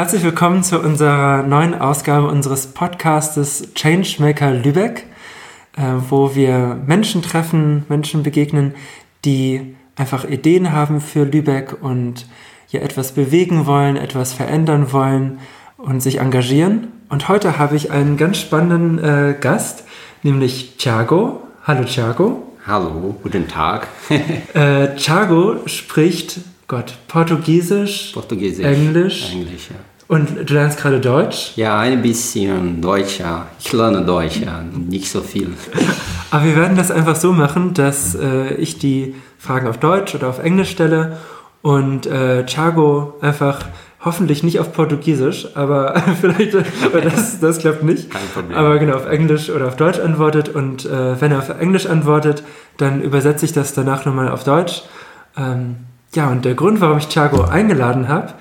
Herzlich willkommen zu unserer neuen Ausgabe unseres Podcastes Changemaker Lübeck, äh, wo wir Menschen treffen, Menschen begegnen, die einfach Ideen haben für Lübeck und hier etwas bewegen wollen, etwas verändern wollen und sich engagieren. Und heute habe ich einen ganz spannenden äh, Gast, nämlich Thiago. Hallo Thiago. Hallo, guten Tag. äh, Thiago spricht Gott Portugiesisch, Portugiesisch, Englisch. Englisch ja. Und du lernst gerade Deutsch? Ja, ein bisschen Deutsch, ja. Ich lerne Deutsch, ja. Nicht so viel. Aber wir werden das einfach so machen, dass äh, ich die Fragen auf Deutsch oder auf Englisch stelle und äh, Thiago einfach hoffentlich nicht auf Portugiesisch, aber vielleicht, das, das klappt nicht. Kein Problem. Aber genau, auf Englisch oder auf Deutsch antwortet und äh, wenn er auf Englisch antwortet, dann übersetze ich das danach nochmal auf Deutsch. Ähm, ja, und der Grund, warum ich Thiago eingeladen habe,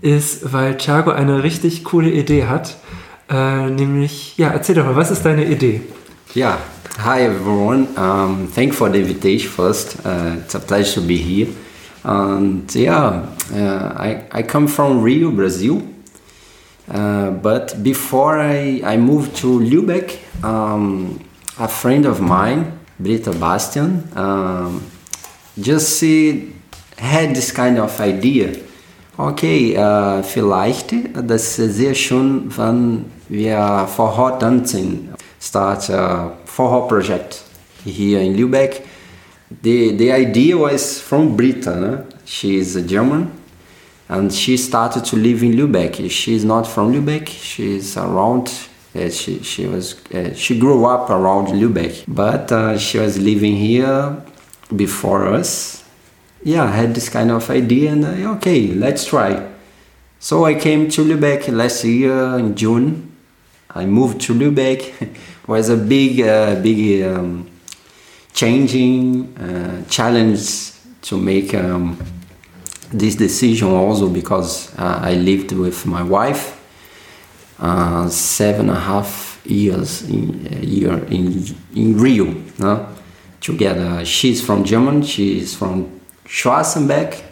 ist, weil Thiago eine richtig coole Idee hat. Äh, nämlich, ja, erzähl doch mal, was ist deine Idee? Yeah. Hi everyone. Um, thank for the invitation first. Uh, it's a pleasure to be here. And yeah, uh, I, I come from Rio, Brazil. Uh, but before I, I moved to Lübeck, um, a friend of mine, Britta Bastian, um, just uh, had this kind of idea. Okay, uh, vielleicht, das ist sehr schön, wenn wir Vorhot tanzen start a forró project here in Lübeck. The, the idea was from Britta, né? is a German and she started to live in Lübeck. She's not from Lübeck, she's around, uh, she, she, was, uh, she grew up around Lübeck, but uh, she was living here before us. Yeah, I had this kind of idea and uh, okay, let's try. So I came to Lübeck last year in June. I moved to Lübeck. was a big, uh, big um, changing uh, challenge to make um, this decision also because uh, I lived with my wife uh, seven and a half years in year in in Rio no? together. She's from Germany. She's from Schwarzenberg,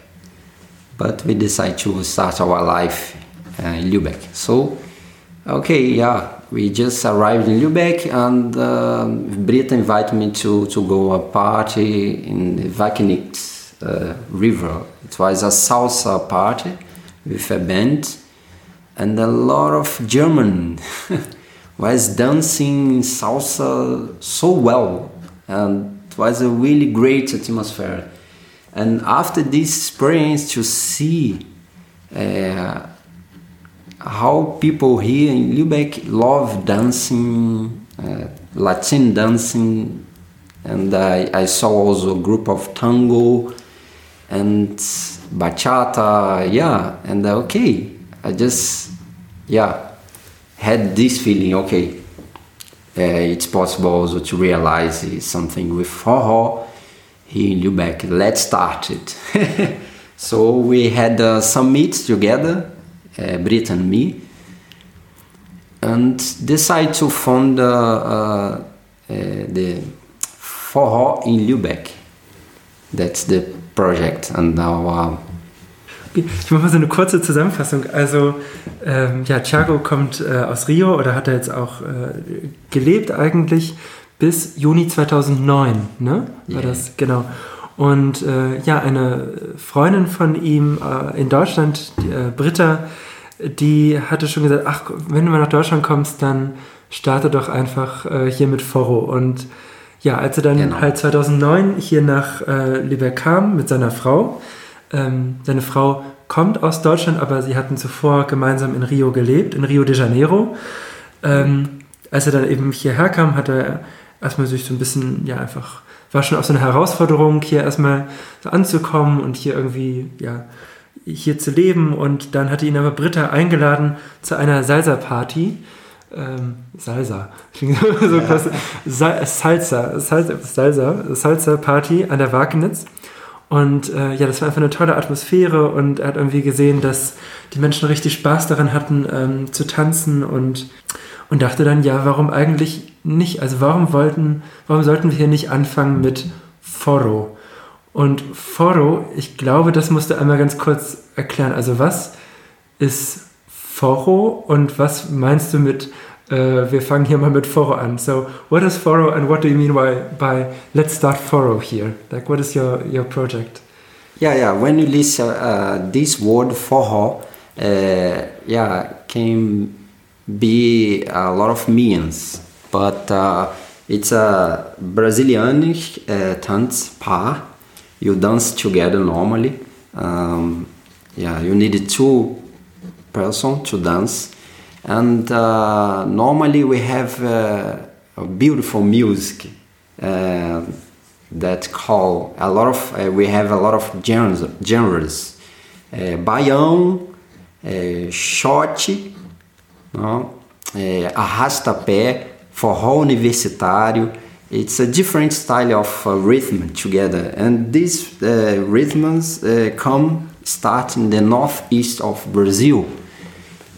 but we decided to start our life uh, in Lübeck. So, okay, yeah, we just arrived in Lübeck and uh, Britta invited me to, to go a party in the Wakenitz uh, river. It was a salsa party with a band and a lot of German was dancing salsa so well and it was a really great atmosphere. And after this experience to see uh, how people here in Lübeck love dancing, uh, Latin dancing, and I, I saw also a group of tango and bachata, yeah, and uh, okay, I just, yeah, had this feeling, okay, uh, it's possible also to realize something with forró here in Lübeck. Let's start it. so we had uh, some meets together uh, Brit and me, and decide to fund uh, uh, the Forró in Lübeck. That's the project and our ich mache mal so eine kurze Zusammenfassung. Also, ähm, ja, Thiago kommt äh, aus Rio oder hat er jetzt auch äh, gelebt eigentlich bis Juni 2009, ne? War Yeah. das, genau. Und äh, ja, eine Freundin von ihm äh, in Deutschland, äh, Britta, die hatte schon gesagt, ach, wenn du mal nach Deutschland kommst, dann starte doch einfach äh, hier mit Forro. Und ja, als er dann Genau. halt 2009 hier nach äh, Lübeck kam mit seiner Frau, ähm, seine Frau kommt aus Deutschland, aber sie hatten zuvor gemeinsam in Rio gelebt, in Rio de Janeiro. Ähm, als er dann eben hierher kam, hat er erstmal sich so ein bisschen, ja, einfach, war schon auch so eine Herausforderung, hier erstmal so anzukommen und hier irgendwie, ja, hier zu leben. Und dann hatte ihn aber Britta eingeladen zu einer Salsa-Party. Ähm, Salsa. Klingt so klasse. Sa Salsa. Salsa. Salsa. Salsa-Party an der Wagenitz. Und äh, ja, das war einfach eine tolle Atmosphäre und er hat irgendwie gesehen, dass die Menschen richtig Spaß daran hatten, ähm, zu tanzen und, und dachte dann, ja, warum eigentlich nicht? Also warum wollten, warum sollten wir hier nicht anfangen mit Foro? Und Foro, ich glaube, das musst du einmal ganz kurz erklären. Also was ist Forro und was meinst du mit, äh, wir fangen hier mal mit Forro an. So, what is Forro and what do you mean by, by let's start Forro here? Like, what is your, your project? Yeah, yeah, when you listen uh, this word Forro, uh, yeah, can be a lot of meanings, but uh, it's a Brazilian uh, dance par. You dance together normally. Um, yeah, you need two person to dance, and uh, normally we have uh, beautiful music uh, that call a lot of. Uh, we have a lot of genres. genres. Baião, shot, no? uh, arrasta-pé, forró universitário. It's a different style of uh, rhythm together, and these uh, rhythms uh, come start in the northeast of Brazil.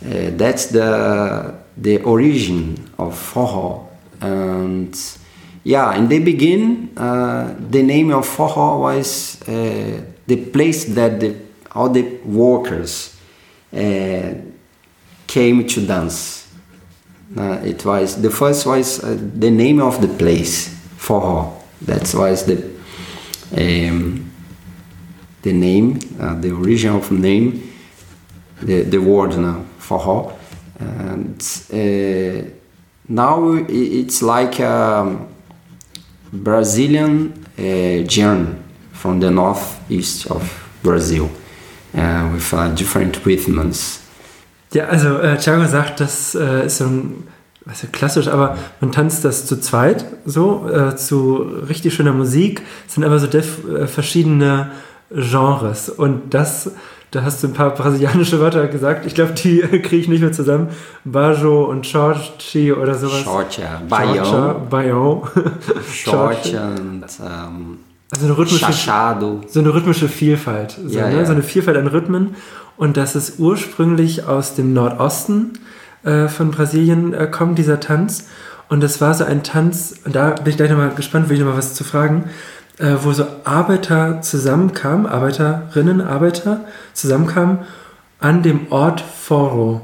Uh, that's the the origin of forró, and yeah, in the beginning, uh, the name of forró was uh, the place that the, all the workers came to dance. Uh, it was the first was uh, the name of the place for That was the um, the name, uh, the original name, the, the word now for her. And uh, now it's like a Brazilian uh, journey from the northeast of Brazil uh, with different rhythms. Ja, also äh, Thiago sagt, das äh, ist so ein, was ja klassisch, aber man tanzt das zu zweit, so, äh, zu richtig schöner Musik, es sind aber so äh, verschiedene Genres und das, da hast du ein paar brasilianische Wörter gesagt, ich glaube, die kriege ich nicht mehr zusammen, Bajo und Chorchi oder sowas. Chorcha, Baião. Baião. Chorcha und ähm, also eine rhythmische, Chachado. so eine rhythmische Vielfalt, so, Ja, ne? ja. so eine Vielfalt an Rhythmen und dass es ursprünglich aus dem Nordosten äh, von Brasilien äh, kommt, dieser Tanz. Und das war so ein Tanz, und da bin ich gleich nochmal gespannt, will ich nochmal was zu fragen, äh, wo so Arbeiter zusammenkamen, Arbeiterinnen, Arbeiter zusammenkamen an dem Ort Foro.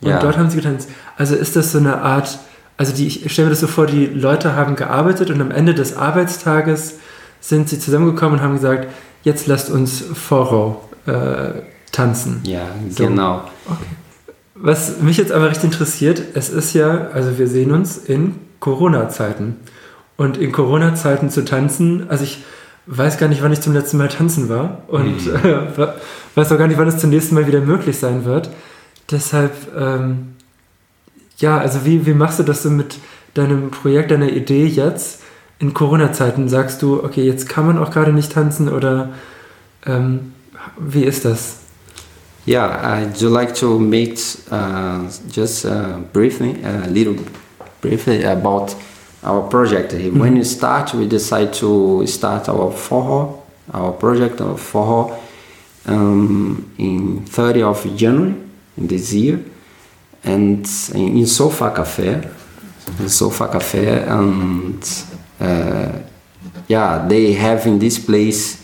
Und Ja. dort haben sie getanzt. Also ist das so eine Art, also die, ich stelle mir das so vor, die Leute haben gearbeitet und am Ende des Arbeitstages sind sie zusammengekommen und haben gesagt, jetzt lasst uns Foro äh, tanzen. Ja, So. genau. Was mich jetzt aber recht interessiert, es ist ja, also wir sehen uns in Corona-Zeiten. Und in Corona-Zeiten zu tanzen, also ich weiß gar nicht, wann ich zum letzten Mal tanzen war und äh, wa- weiß auch gar nicht, wann es zum nächsten Mal wieder möglich sein wird. Deshalb, ähm, ja, also wie, wie machst du das so mit deinem Projekt, deiner Idee jetzt in Corona-Zeiten? Sagst du, okay, jetzt kann man auch gerade nicht tanzen oder ähm, wie ist das? Yeah, I'd like to make uh, just uh, briefly, a little briefly about our project. When you start, we decide to start our forró, our project of forró, um, in 30 of January in this year, and in Sofa Café, in Sofa Café, and uh, yeah, they have in this place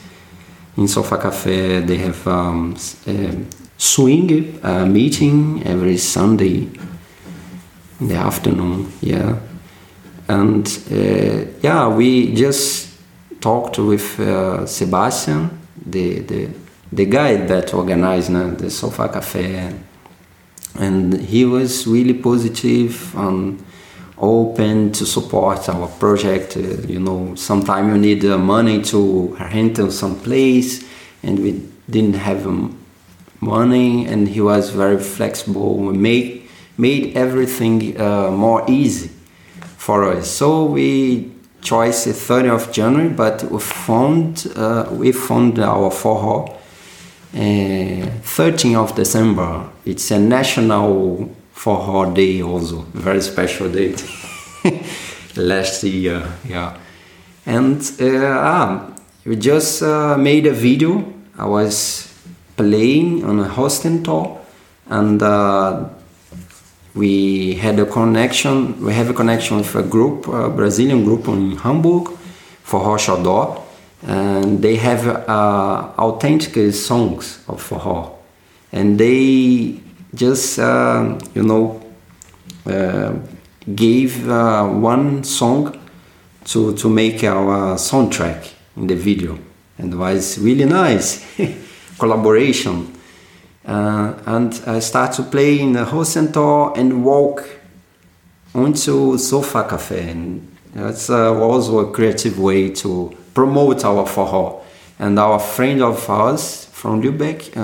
in Sofa Cafe they have um, um, swing uh, meeting every Sunday in the afternoon. Yeah, and uh, yeah, we just talked with uh, Sebastian, the, the the guy that organized uh, the Sofa Cafe, and he was really positive and open to support our project. Uh, you know, sometimes you need uh, money to rent some place, and we didn't have um, money, and he was very flexible. We made made everything uh, more easy for us. So we chose the 30th of January, but we found uh, we found our forró. Uh, 13th of December. It's a national forró day also, very special date. Last year, yeah. And uh, ah, we just uh, made a video. I was playing on a hosting tour, and uh, we had a connection. We have a connection with a group, a Brazilian group in Hamburg, for Rochador, and they have uh, authentic songs of for her, and they just uh, you know uh, gave uh, one song to to make our soundtrack in the video, and it was really nice collaboration. Uh, and I start to play in the whole center and walk onto Sofa Cafe, and that's uh, also a creative way to promote our forró. And our friend of ours from Lübeck,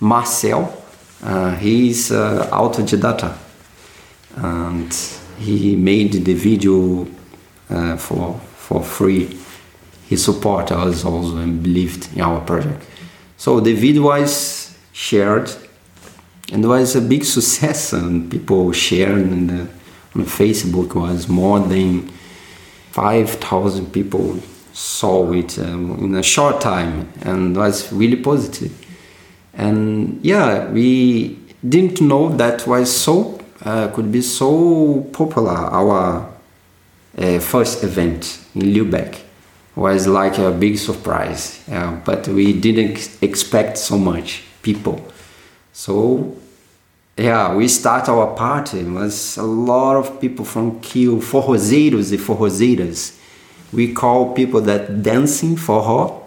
Marcel, uh, he's uh, autodidacta, and he made the video uh, for for free. He supported us also and believed in our project. So the video was shared and was a big success and people shared and uh, on Facebook was more than 5,000 people saw it um, in a short time and was really positive. And yeah, we didn't know that was so uh, could be so popular. Our uh, first event in Lübeck was like a big surprise, but we didn't expect so much people. So yeah, we start our party. It was a lot of people from Kiel, forrozeiros e forrozeiras. We call people that dancing forró.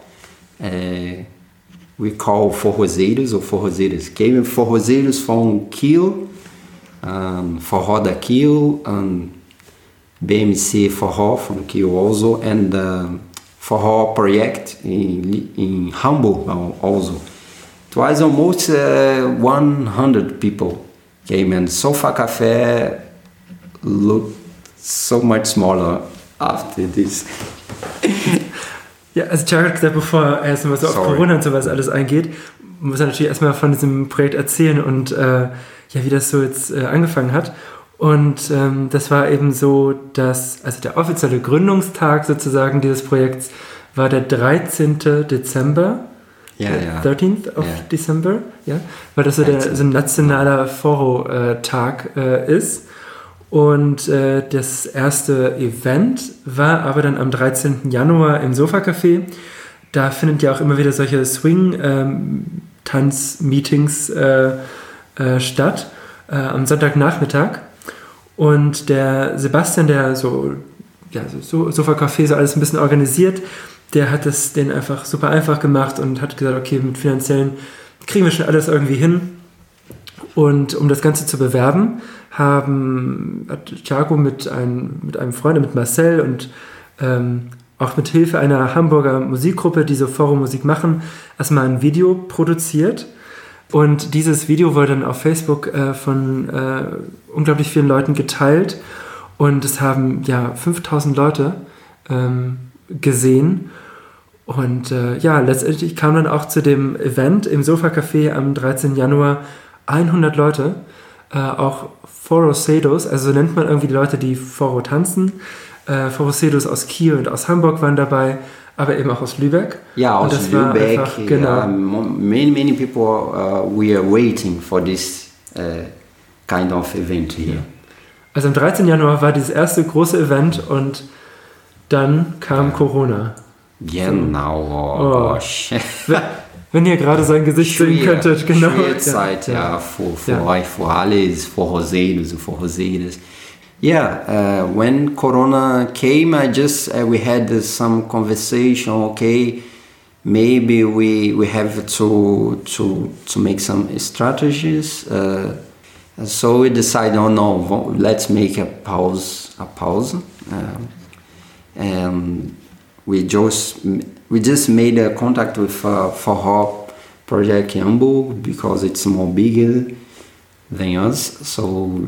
Uh, we call forrozeiros or forrozeiras. Came forrozeiros from Kiel, um, forró da Kiel, and BMC forró from Kiel also, and uh, forró project in, in Hamburg also. It was almost uh, 100 people came and Sofa Cafe looked so much smaller after this. ja, also Chuck hat gesagt, bevor er erstmal so Sorry. auf Corona und sowas alles eingeht, muss er natürlich erstmal von diesem Projekt erzählen und äh, ja, wie das so jetzt äh, angefangen hat. Und ähm, das war eben so, dass, also der offizielle Gründungstag sozusagen dieses Projekts war der 13. Dezember ja, ja. 13th of ja. December, ja, weil das so, der, so ein nationaler Foro-Tag äh, ist. Und äh, das erste Event war aber dann am 13. Januar im Sofa-Café. Da findet ja auch immer wieder solche Swing-Tanz-Meetings ähm, äh, äh, statt, äh, am Sonntagnachmittag. Und der Sebastian, der so, ja, so Sofa-Café so alles ein bisschen organisiert, der hat es den einfach super einfach gemacht und hat gesagt, okay, mit finanziellen kriegen wir schon alles irgendwie hin. Und um das Ganze zu bewerben, haben, hat Thiago mit, ein, mit einem Freund, mit Marcel und ähm, auch mit Hilfe einer Hamburger Musikgruppe, die so Forum-Musik machen, erstmal ein Video produziert. Und dieses Video wurde dann auf Facebook äh, von äh, unglaublich vielen Leuten geteilt. Und es haben ja 5000 Leute ähm, gesehen. Und äh, ja, letztendlich kam dann auch zu dem Event im Sofa-Café am 13. Januar 100 Leute, äh, auch Forosedos, also so nennt man irgendwie die Leute, die Foro tanzen. Äh, Forosedos aus Kiel und aus Hamburg waren dabei, aber eben auch aus Lübeck. Ja, aus Lübeck. Einfach, genau. many, many people uh, were waiting for this uh, kind of event here. Also am 13. Januar war dieses erste große Event und dann kam Corona. Genau, oh, gosh. Wenn ihr gerade sein Gesicht schwer, sehen könntet, genau. Zeit, ja, ja ja. euch, für alles, für Roseiros und für Roseiras. Yeah, uh, when Corona came, I just uh, we had uh, some conversation. Okay, maybe we we have to to to make some strategies. Uh, so we decided, oh no, let's make a pause, a pause, uh, and we just we just made a contact with uh, Forró Project Hamburg because it's more bigger than us. So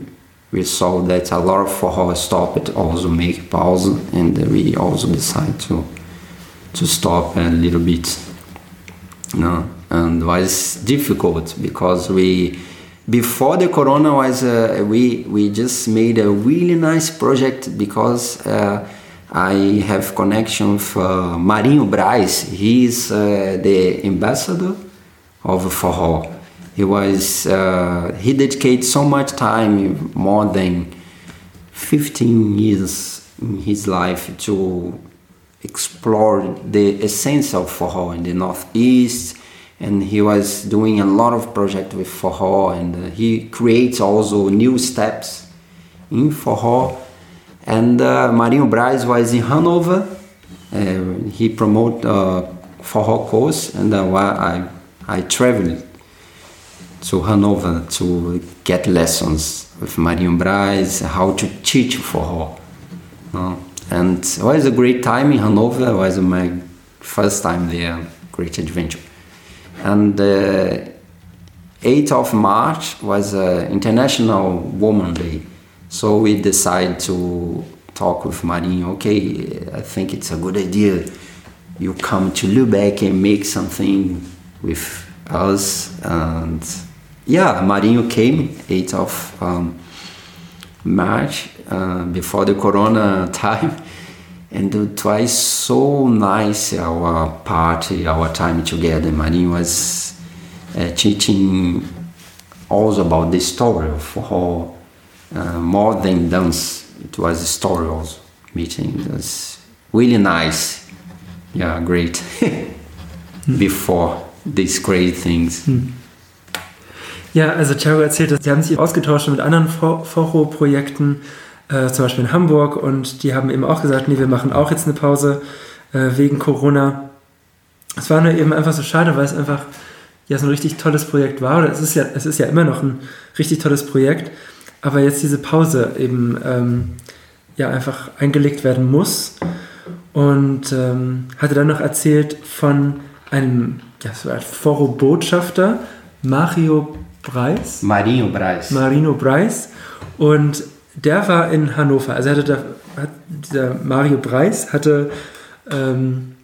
we saw that a lot of Forró stopped, also make pause, and we also decide to to stop a little bit. No, and was difficult because we before the corona was uh, we we just made a really nice project because. Uh, I have connection with uh, Marinho Braz. is uh, the ambassador of Forró. He was uh, he dedicated so much time, more than 15 years in his life to explore the essence of Forró in the Northeast and he was doing a lot of project with forró and he creates also new steps in forró and uh, Marinho Braz was in Hanover. Uh, he promote uh, forró course and uh, I, I traveled to Hanover to get lessons with Marinho Braz how to teach forró uh, and it was a great time in Hanover. It was my first time there. Great adventure. And the 8th of March was uh, International Woman Day. So we decided to talk with Marinho. Okay, I think it's a good idea. You come to Lubeck and make something with us. And yeah, Marinho came 8th of um, March uh, before the Corona time and it was so nice our party our time together Marinho was uh, teaching also about the story of how uh, more than dance it was a story also meeting it was really nice yeah great before these great things Ja, also Thiago erzählt, dass sie haben sich ausgetauscht mit anderen Foro-Projekten, äh, zum Beispiel in Hamburg, und die haben eben auch gesagt, nee, wir machen auch jetzt eine Pause äh, wegen Corona. Es war nur eben einfach so schade, weil es einfach ja so ein richtig tolles Projekt war. Oder es ist ja, es ist ja immer noch ein richtig tolles Projekt, aber jetzt diese Pause eben ähm, ja einfach eingelegt werden muss. Und ähm, hatte dann noch erzählt von einem ja, so ein Foro-Botschafter, Mario Breis. Marinho Breis. Marino Breis. Und der war in Hannover. Also hatte da, hat dieser Mario Breis hatte ähm,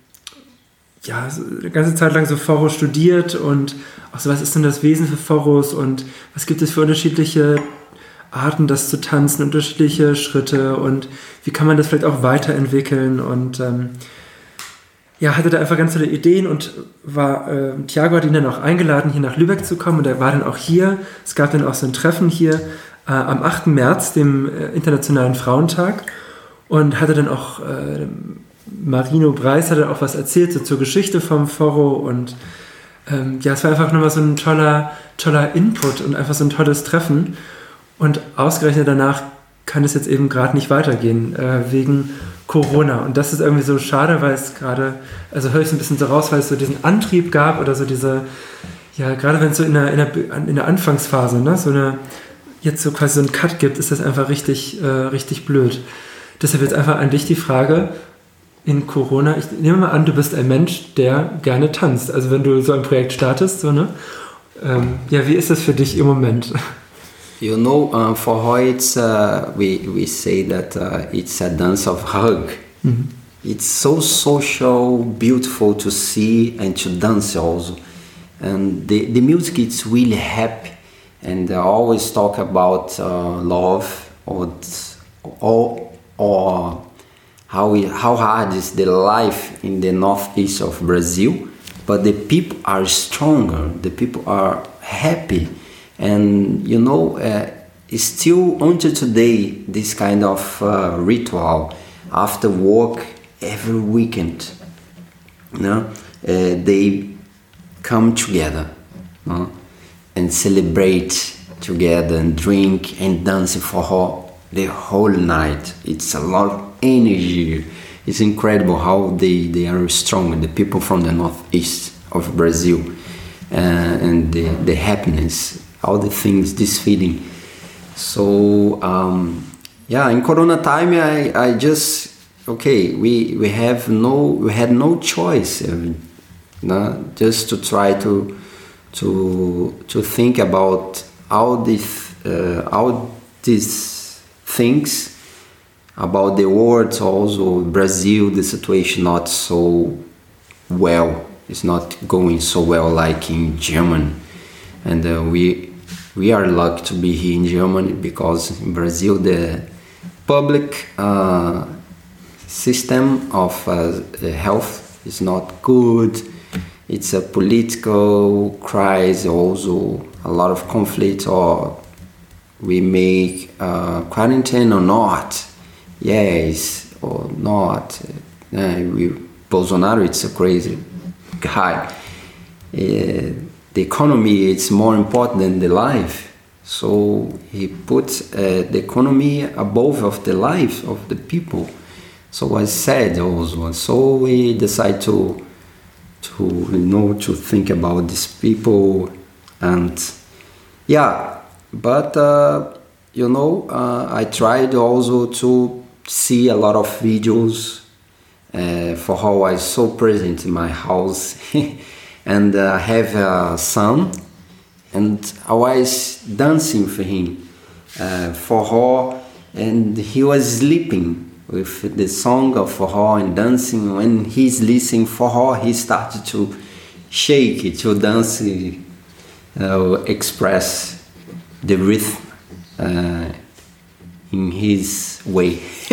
ja, so eine ganze Zeit lang so Foros studiert und auch so, was ist denn das Wesen für Foros und was gibt es für unterschiedliche Arten, das zu tanzen, unterschiedliche Schritte und wie kann man das vielleicht auch weiterentwickeln und ähm, ja, hatte da einfach ganz tolle Ideen und war, äh, Thiago hat ihn dann auch eingeladen, hier nach Lübeck zu kommen und er war dann auch hier. Es gab dann auch so ein Treffen hier äh, am 8. März, dem äh, Internationalen Frauentag und hatte dann auch, äh, Marino Breis hat dann auch was erzählt so zur Geschichte vom Foro und ähm, ja, es war einfach nochmal so ein toller, toller Input und einfach so ein tolles Treffen und ausgerechnet danach kann es jetzt eben gerade nicht weitergehen, äh, wegen Corona. Und das ist irgendwie so schade, weil es gerade, also höre ich so ein bisschen so raus, weil es so diesen Antrieb gab oder so diese, ja, gerade wenn es so in der, in der, in der Anfangsphase, ne, so eine, jetzt so quasi so einen Cut gibt, ist das einfach richtig, äh, richtig blöd. Deshalb jetzt einfach an dich die Frage, in Corona, ich nehme mal an, du bist ein Mensch, der gerne tanzt. Also wenn du so ein Projekt startest, so, ne? Ähm, ja, wie ist das für dich im Moment? You know, uh, for Hoyts, uh, we, we say that uh, it's a dance of hug. Mhm. It's so social, beautiful to see and to dance also. And the, the music is really happy. And I always talk about uh, love or, or, or how, we, how hard is the life in the northeast of Brazil. But the people are stronger, the people are happy and you know uh, still until today this kind of uh, ritual after work every weekend you know uh, they come together you know, and celebrate together and drink and dance for whole, the whole night. It's a lot of energy. It's incredible how they, they are strong the people from the northeast of brazil uh, and the, the happiness all the things, this feeling. So um, yeah, in Corona time, I, I just okay. We we have no we had no choice, uh, no, just to try to to to think about all these uh, all these things about the world also Brazil the situation not so well it's not going so well like in Germany and uh, we we are lucky to be here in Germany because in Brazil the public uh, system of uh, health is not good. It's a political crisis, also a lot of conflict, or we make uh, quarantine or not, yes or not. Uh, we, Bolsonaro, it's a crazy guy the economy is more important than the life. So he puts uh, the economy above of the life of the people. So I said also. So we decide to to you know to think about these people and yeah, but uh, you know uh, I tried also to see a lot of videos uh, for how I so present in my house and uh, I have a son and I was dancing for him uh, for her and he was sleeping with the song of her and dancing when he's listening for her he started to shake to dance uh, express the rhythm uh, in his way.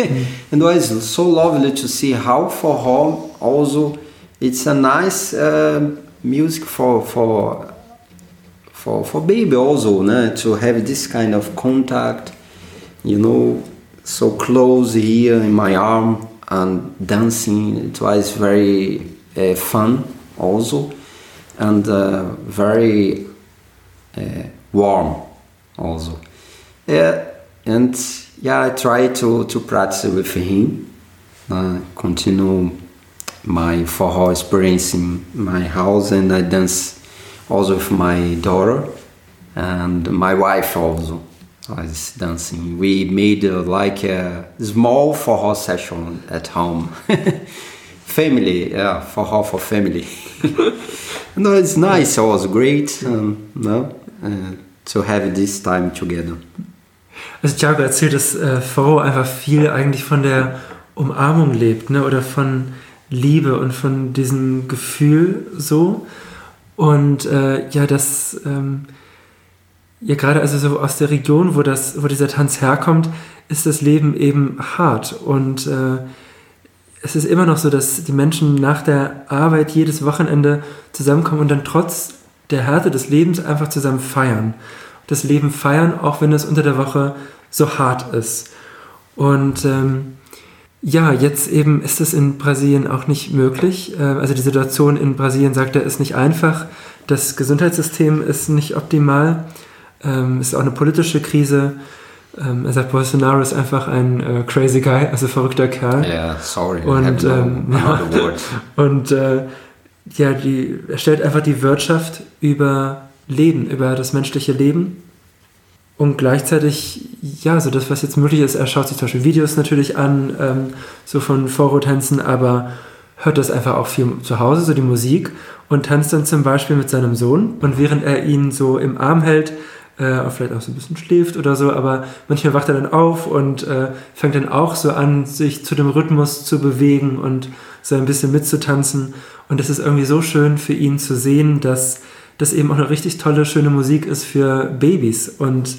and it was so lovely to see how for her also it's a nice uh, music for for for for baby also né? to have this kind of contact you know so close here in my arm and dancing it was very uh, fun also and uh, very uh, warm also yeah and yeah, I try to, to practice with him, uh, continue my forró experience in my house, and I dance also with my daughter and my wife also was dancing. We made uh, like a small forró session at home. family, yeah, forró for family. no, it's nice. It was great. Um, no, uh, to have this time together. Also Thiago erzählt, dass äh, Faro einfach viel eigentlich von der Umarmung lebt, ne? oder von Liebe und von diesem Gefühl so. Und äh, ja, das, ähm, ja gerade also so aus der Region, wo, das, wo dieser Tanz herkommt, ist das Leben eben hart. Und äh, es ist immer noch so, dass die Menschen nach der Arbeit jedes Wochenende zusammenkommen und dann trotz der Härte des Lebens einfach zusammen feiern das Leben feiern, auch wenn es unter der Woche so hart ist. Und ähm, ja, jetzt eben ist es in Brasilien auch nicht möglich. Äh, also die Situation in Brasilien, sagt er, ist nicht einfach. Das Gesundheitssystem ist nicht optimal. Ähm, es ist auch eine politische Krise. Ähm, er sagt, Bolsonaro ist einfach ein äh, crazy guy, also verrückter Kerl. Ja, yeah, sorry. Und, ähm, ja, und äh, ja, die, er stellt einfach die Wirtschaft über Leben, über das menschliche Leben. Und gleichzeitig, ja, so das, was jetzt möglich ist, er schaut sich zum Beispiel Videos natürlich an, ähm, so von Foro-Tänzen, aber hört das einfach auch viel zu Hause, so die Musik, und tanzt dann zum Beispiel mit seinem Sohn. Und während er ihn so im Arm hält, äh, vielleicht auch so ein bisschen schläft oder so, aber manchmal wacht er dann auf und äh, fängt dann auch so an, sich zu dem Rhythmus zu bewegen und so ein bisschen mitzutanzen. Und es ist irgendwie so schön für ihn zu sehen, dass das eben auch eine richtig tolle, schöne Musik ist für Babys. Und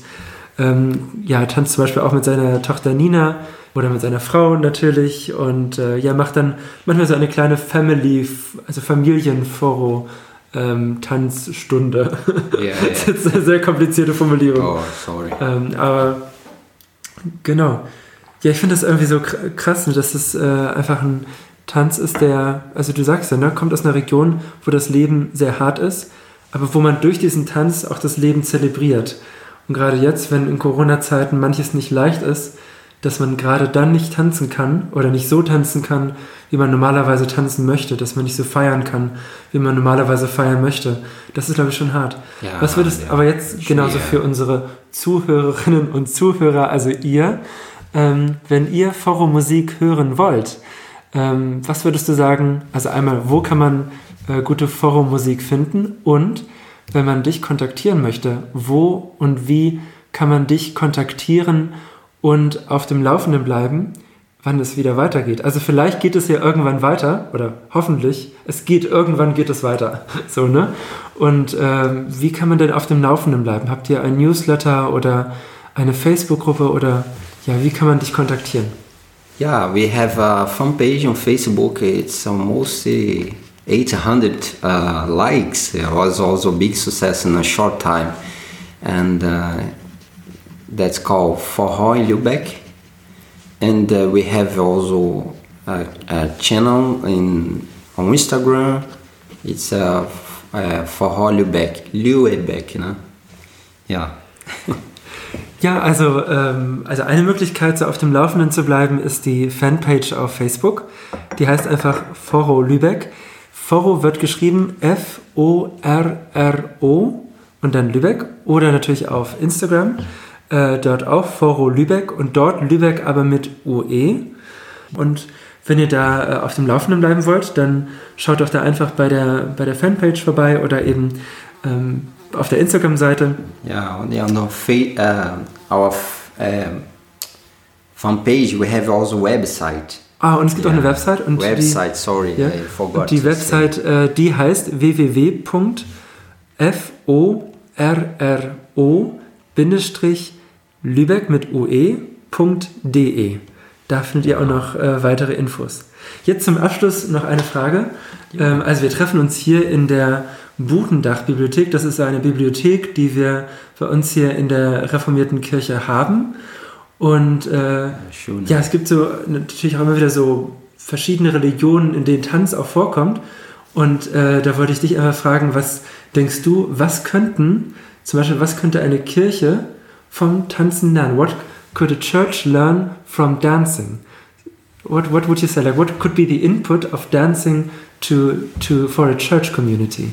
ähm, ja, tanzt zum Beispiel auch mit seiner Tochter Nina oder mit seiner Frau natürlich und äh, ja, macht dann manchmal so eine kleine Family, also Familienforo. Ähm, Tanzstunde. Yeah, yeah. das ist eine sehr komplizierte Formulierung. Oh, sorry. Ähm, aber genau. Ja, ich finde das irgendwie so krass, ne, dass es äh, einfach ein Tanz ist, der, also du sagst ja, ne, kommt aus einer Region, wo das Leben sehr hart ist aber wo man durch diesen Tanz auch das Leben zelebriert. Und gerade jetzt, wenn in Corona-Zeiten manches nicht leicht ist, dass man gerade dann nicht tanzen kann oder nicht so tanzen kann, wie man normalerweise tanzen möchte, dass man nicht so feiern kann, wie man normalerweise feiern möchte. Das ist, glaube ich, schon hart. Ja, Was würdest ja. aber jetzt genauso für unsere Zuhörerinnen und Zuhörer, also ihr, ähm, wenn ihr Forum-Musik hören wollt, ähm, was würdest du sagen? Also einmal, wo kann man äh, gute Forum-Musik finden und wenn man dich kontaktieren möchte, wo und wie kann man dich kontaktieren und auf dem Laufenden bleiben, wann es wieder weitergeht. Also vielleicht geht es ja irgendwann weiter oder hoffentlich, es geht irgendwann geht es weiter. So, ne? Und äh, wie kann man denn auf dem Laufenden bleiben? Habt ihr ein Newsletter oder eine Facebook-Gruppe oder ja, wie kann man dich kontaktieren? Ja, yeah, we have a fan page on Facebook. It's almost 800 uh, likes. It was also a big success in a short time. And uh, that's called Forró in Lübeck. And uh, we have also a, a, channel in on Instagram. It's uh, äh, Forró Lübeck, Lübeck, ne? Ja. Ja, also, ähm, also eine Möglichkeit, so auf dem Laufenden zu bleiben, ist die Fanpage auf Facebook. Die heißt einfach Foro Lübeck. Foro wird geschrieben F-O-R-R-O und dann Lübeck oder natürlich auf Instagram. Äh, dort auch Foro Lübeck und dort Lübeck aber mit UE. Und wenn ihr da äh, auf dem Laufenden bleiben wollt, dann schaut doch da einfach bei der, bei der Fanpage vorbei oder eben ähm, auf der Instagram-Seite. Ja, und ja, noch uh, our uh, fanpage, we have also website. Ah, und es gibt yeah. auch eine Website. Und Website, die, sorry, ja, I forgot. Die Website, äh, die heißt www.forrro-lübeck mit ue.de. Da findet ihr auch noch äh, weitere Infos. Jetzt zum Abschluss noch eine Frage. Ähm, also wir treffen uns hier in der Budendach-Bibliothek. Das ist eine Bibliothek, die wir bei uns hier in der reformierten Kirche haben. Und äh, ja, es gibt so natürlich auch immer wieder so verschiedene Religionen, in denen Tanz auch vorkommt. Und äh, da wollte ich dich einfach fragen, was denkst du, was könnten, zum Beispiel, was könnte eine Kirche vom Tanzen lernen? What could a church learn from dancing? What, what would you say? Like, what could be the input of dancing to, to, for a church community?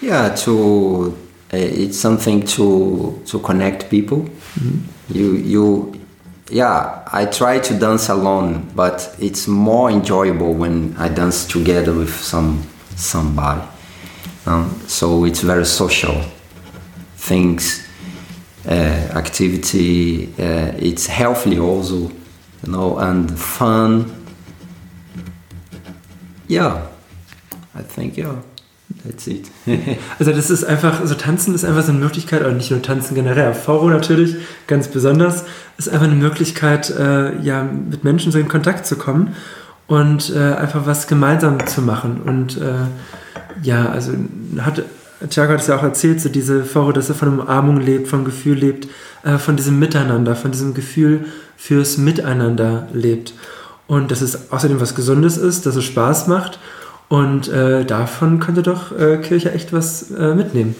Yeah, to uh, it's something to to connect people. Mm-hmm. You you yeah, I try to dance alone, but it's more enjoyable when I dance together with some somebody. Um, so it's very social things, uh, activity. Uh, it's healthy also, you know, and fun. Yeah, I think yeah. That's it. also das ist einfach, so tanzen ist einfach so eine Möglichkeit, oder nicht nur tanzen generell, Foro natürlich, ganz besonders, ist einfach eine Möglichkeit, äh, ja, mit Menschen so in Kontakt zu kommen und äh, einfach was gemeinsam zu machen. Und äh, ja, also hat Thiago hat es ja auch erzählt, so diese Foro, dass er von Umarmung lebt, vom Gefühl lebt, äh, von diesem Miteinander, von diesem Gefühl fürs Miteinander lebt. Und dass es außerdem was Gesundes ist, dass es Spaß macht und äh, davon könnte doch äh, Kirche echt was äh, mitnehmen.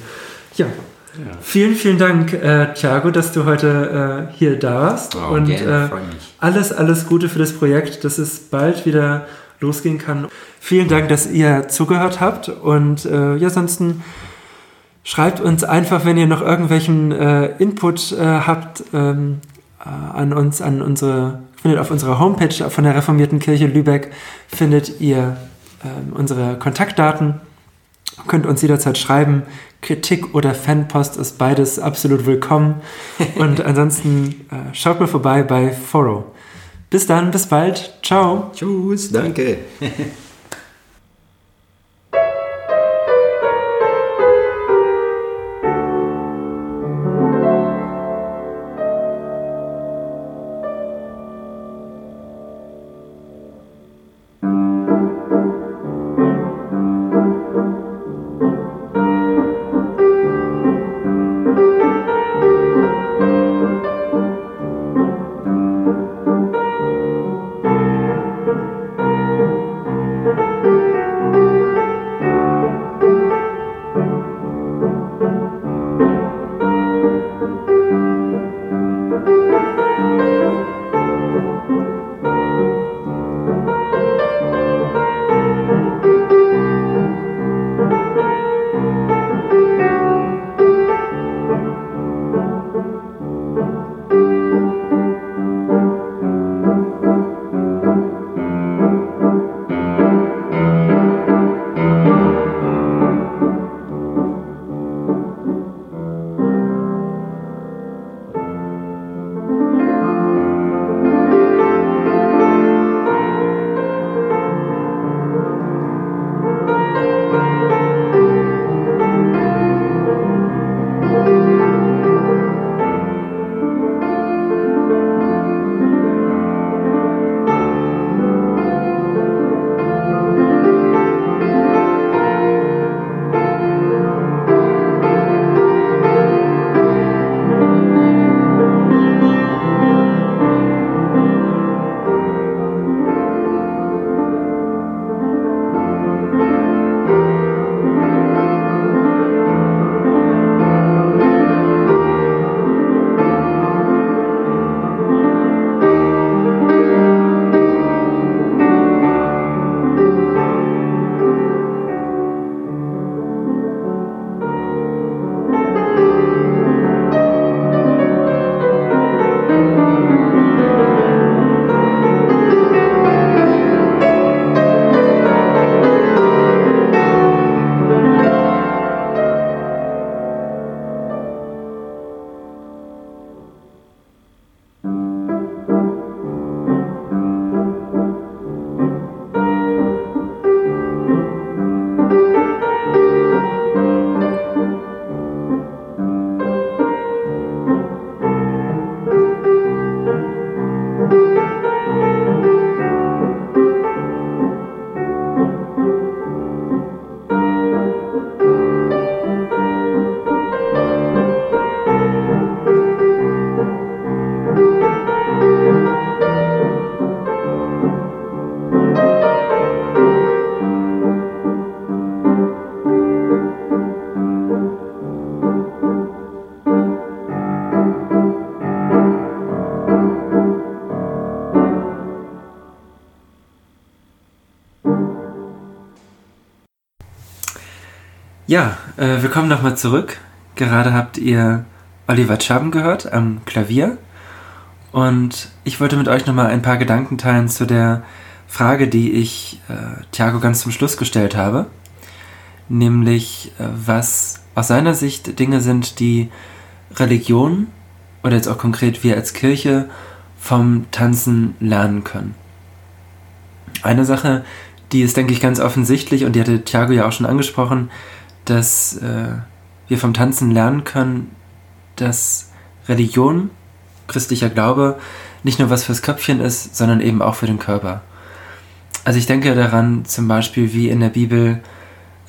Ja. ja. Vielen, vielen Dank, äh, Thiago, dass du heute äh, hier da warst. Oh, und gerne, äh, alles, alles Gute für das Projekt, dass es bald wieder losgehen kann. Vielen Dank, dass ihr zugehört habt. Und äh, ja, ansonsten schreibt uns einfach, wenn ihr noch irgendwelchen Input habt ähm, an uns, an unsere, findet auf unserer Homepage von der Reformierten Kirche Lübeck, findet ihr ähm, unsere Kontaktdaten. Könnt uns jederzeit schreiben. Kritik oder Fanpost ist beides absolut willkommen. Und ansonsten äh, schaut mal vorbei bei Foro. Bis dann, bis bald. Ciao. Tschüss, danke. Ja, äh, willkommen nochmal zurück. Gerade habt ihr Oliver Chaben gehört am Klavier. Und ich wollte mit euch nochmal ein paar Gedanken teilen zu der Frage, die ich äh, Thiago ganz zum Schluss gestellt habe. Nämlich, äh, was aus seiner Sicht Dinge sind, die Religion oder jetzt auch konkret wir als Kirche vom Tanzen lernen können. Eine Sache, die ist, denke ich, ganz offensichtlich und die hatte Thiago ja auch schon angesprochen, dass äh, wir vom Tanzen lernen können, dass Religion, christlicher Glaube, nicht nur was fürs Köpfchen ist, sondern eben auch für den Körper. Also ich denke daran zum Beispiel, wie in der Bibel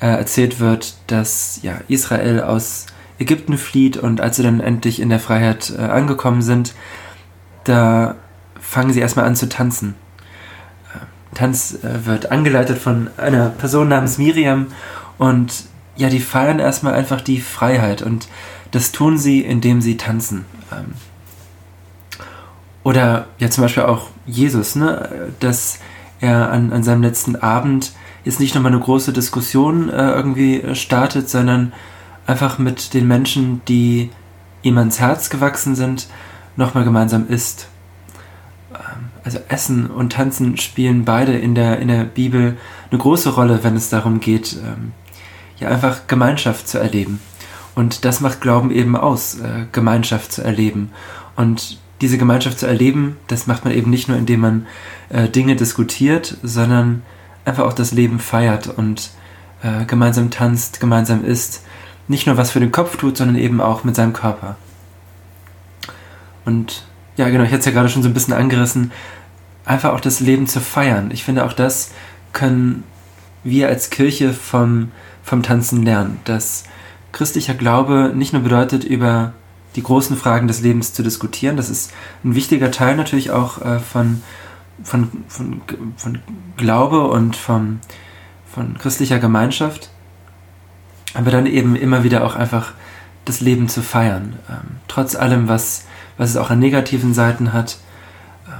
äh, erzählt wird, dass ja, Israel aus Ägypten flieht und als sie dann endlich in der Freiheit äh, angekommen sind, da fangen sie erstmal an zu tanzen. Äh, Tanz äh, wird angeleitet von einer Person namens Miriam und ja, die feiern erstmal einfach die Freiheit und das tun sie, indem sie tanzen. Ähm, oder ja, zum Beispiel auch Jesus, ne? dass er an, an seinem letzten Abend jetzt nicht nochmal eine große Diskussion äh, irgendwie startet, sondern einfach mit den Menschen, die ihm ans Herz gewachsen sind, nochmal gemeinsam isst. Ähm, also Essen und Tanzen spielen beide in der, in der Bibel eine große Rolle, wenn es darum geht, ähm, ja einfach Gemeinschaft zu erleben. Und das macht Glauben eben aus, äh, Gemeinschaft zu erleben. Und diese Gemeinschaft zu erleben, das macht man eben nicht nur, indem man äh, Dinge diskutiert, sondern einfach auch das Leben feiert und äh, gemeinsam tanzt, gemeinsam isst. Nicht nur was für den Kopf tut, sondern eben auch mit seinem Körper. Und ja, genau, ich hatte es ja gerade schon so ein bisschen angerissen, einfach auch das Leben zu feiern. Ich finde, auch das können wir als Kirche vom, vom Tanzen lernen, dass christlicher Glaube nicht nur bedeutet, über die großen Fragen des Lebens zu diskutieren, das ist ein wichtiger Teil natürlich auch äh, von, von, von, von Glaube und von, von christlicher Gemeinschaft, aber dann eben immer wieder auch einfach das Leben zu feiern, ähm, trotz allem, was, was es auch an negativen Seiten hat, ähm,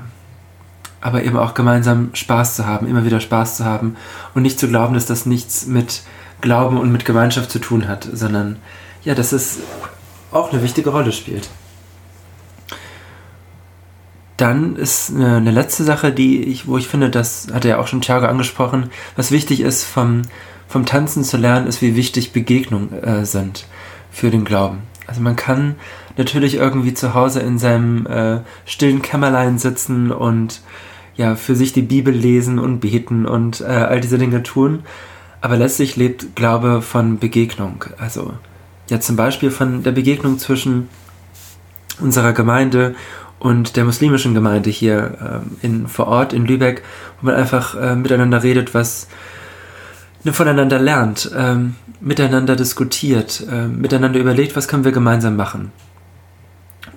aber eben auch gemeinsam Spaß zu haben, immer wieder Spaß zu haben und nicht zu glauben, dass das nichts mit Glauben und mit Gemeinschaft zu tun hat, sondern ja, dass es auch eine wichtige Rolle spielt. Dann ist eine, eine, letzte Sache, die ich, wo ich finde, das hat ja auch schon Thiago angesprochen, was wichtig ist vom, vom Tanzen zu lernen, ist, wie wichtig Begegnungen äh, sind für den Glauben. Also man kann natürlich irgendwie zu Hause in seinem äh, stillen Kämmerlein sitzen und ja für sich die Bibel lesen und beten und äh, all diese Dinge tun. Aber letztlich lebt Glaube von Begegnung. Also ja zum Beispiel von der Begegnung zwischen unserer Gemeinde und der muslimischen Gemeinde hier äh, in, vor Ort in Lübeck, wo man einfach äh, miteinander redet, was voneinander lernt, äh, miteinander diskutiert, ähm, miteinander überlegt, was können wir gemeinsam machen.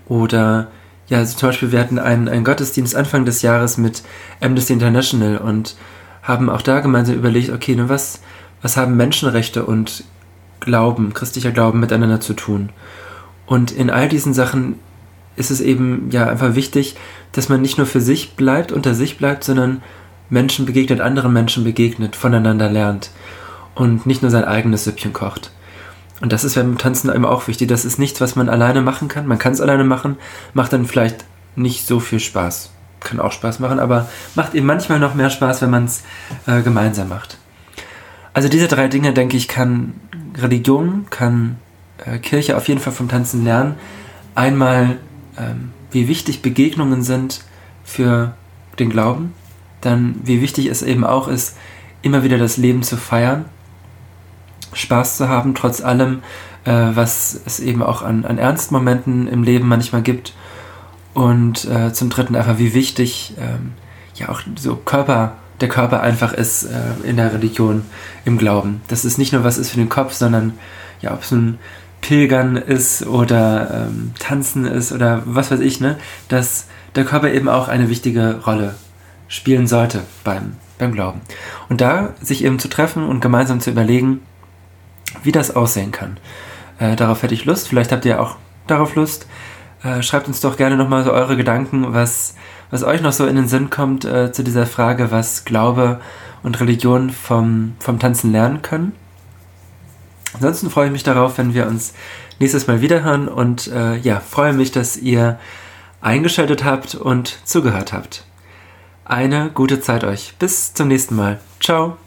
Oder ja, also zum Beispiel wir hatten einen, einen Gottesdienst Anfang des Jahres mit Amnesty International und haben auch da gemeinsam überlegt, okay, ne, was, was haben Menschenrechte und Glauben, christlicher Glauben miteinander zu tun? Und in all diesen Sachen ist es eben ja einfach wichtig, dass man nicht nur für sich bleibt, unter sich bleibt, sondern Menschen begegnet, anderen Menschen begegnet, voneinander lernt und nicht nur sein eigenes Süppchen kocht. Und das ist beim Tanzen immer auch wichtig. Das ist nichts, was man alleine machen kann. Man kann es alleine machen, macht dann vielleicht nicht so viel Spaß. Kann auch Spaß machen, aber macht eben manchmal noch mehr Spaß, wenn man es äh, gemeinsam macht. Also diese drei Dinge, denke ich, kann Religion, kann äh, Kirche auf jeden Fall vom Tanzen lernen. Einmal, ähm, wie wichtig Begegnungen sind für den Glauben. Dann, wie wichtig es eben auch ist, immer wieder das Leben zu feiern. Spaß zu haben, trotz allem, äh, was es eben auch an, an Ernstmomenten im Leben manchmal gibt. Und äh, zum Dritten einfach, wie wichtig ähm, ja auch so Körper der Körper einfach ist äh, in der Religion, im Glauben. Dass es nicht nur was ist für den Kopf, sondern ja, ob es nun Pilgern ist oder ähm, Tanzen ist oder was weiß ich, ne, dass der Körper eben auch eine wichtige Rolle spielen sollte beim, beim Glauben. Und da sich eben zu treffen und gemeinsam zu überlegen, wie das aussehen kann. Äh, darauf hätte ich Lust, vielleicht habt ihr auch darauf Lust. Äh, schreibt uns doch gerne nochmal so eure Gedanken, was, was euch noch so in den Sinn kommt äh, zu dieser Frage, was Glaube und Religion vom, vom Tanzen lernen können. Ansonsten freue ich mich darauf, wenn wir uns nächstes Mal wiederhören und äh, ja, freue mich, dass ihr eingeschaltet habt und zugehört habt. Eine gute Zeit euch. Bis zum nächsten Mal. Ciao.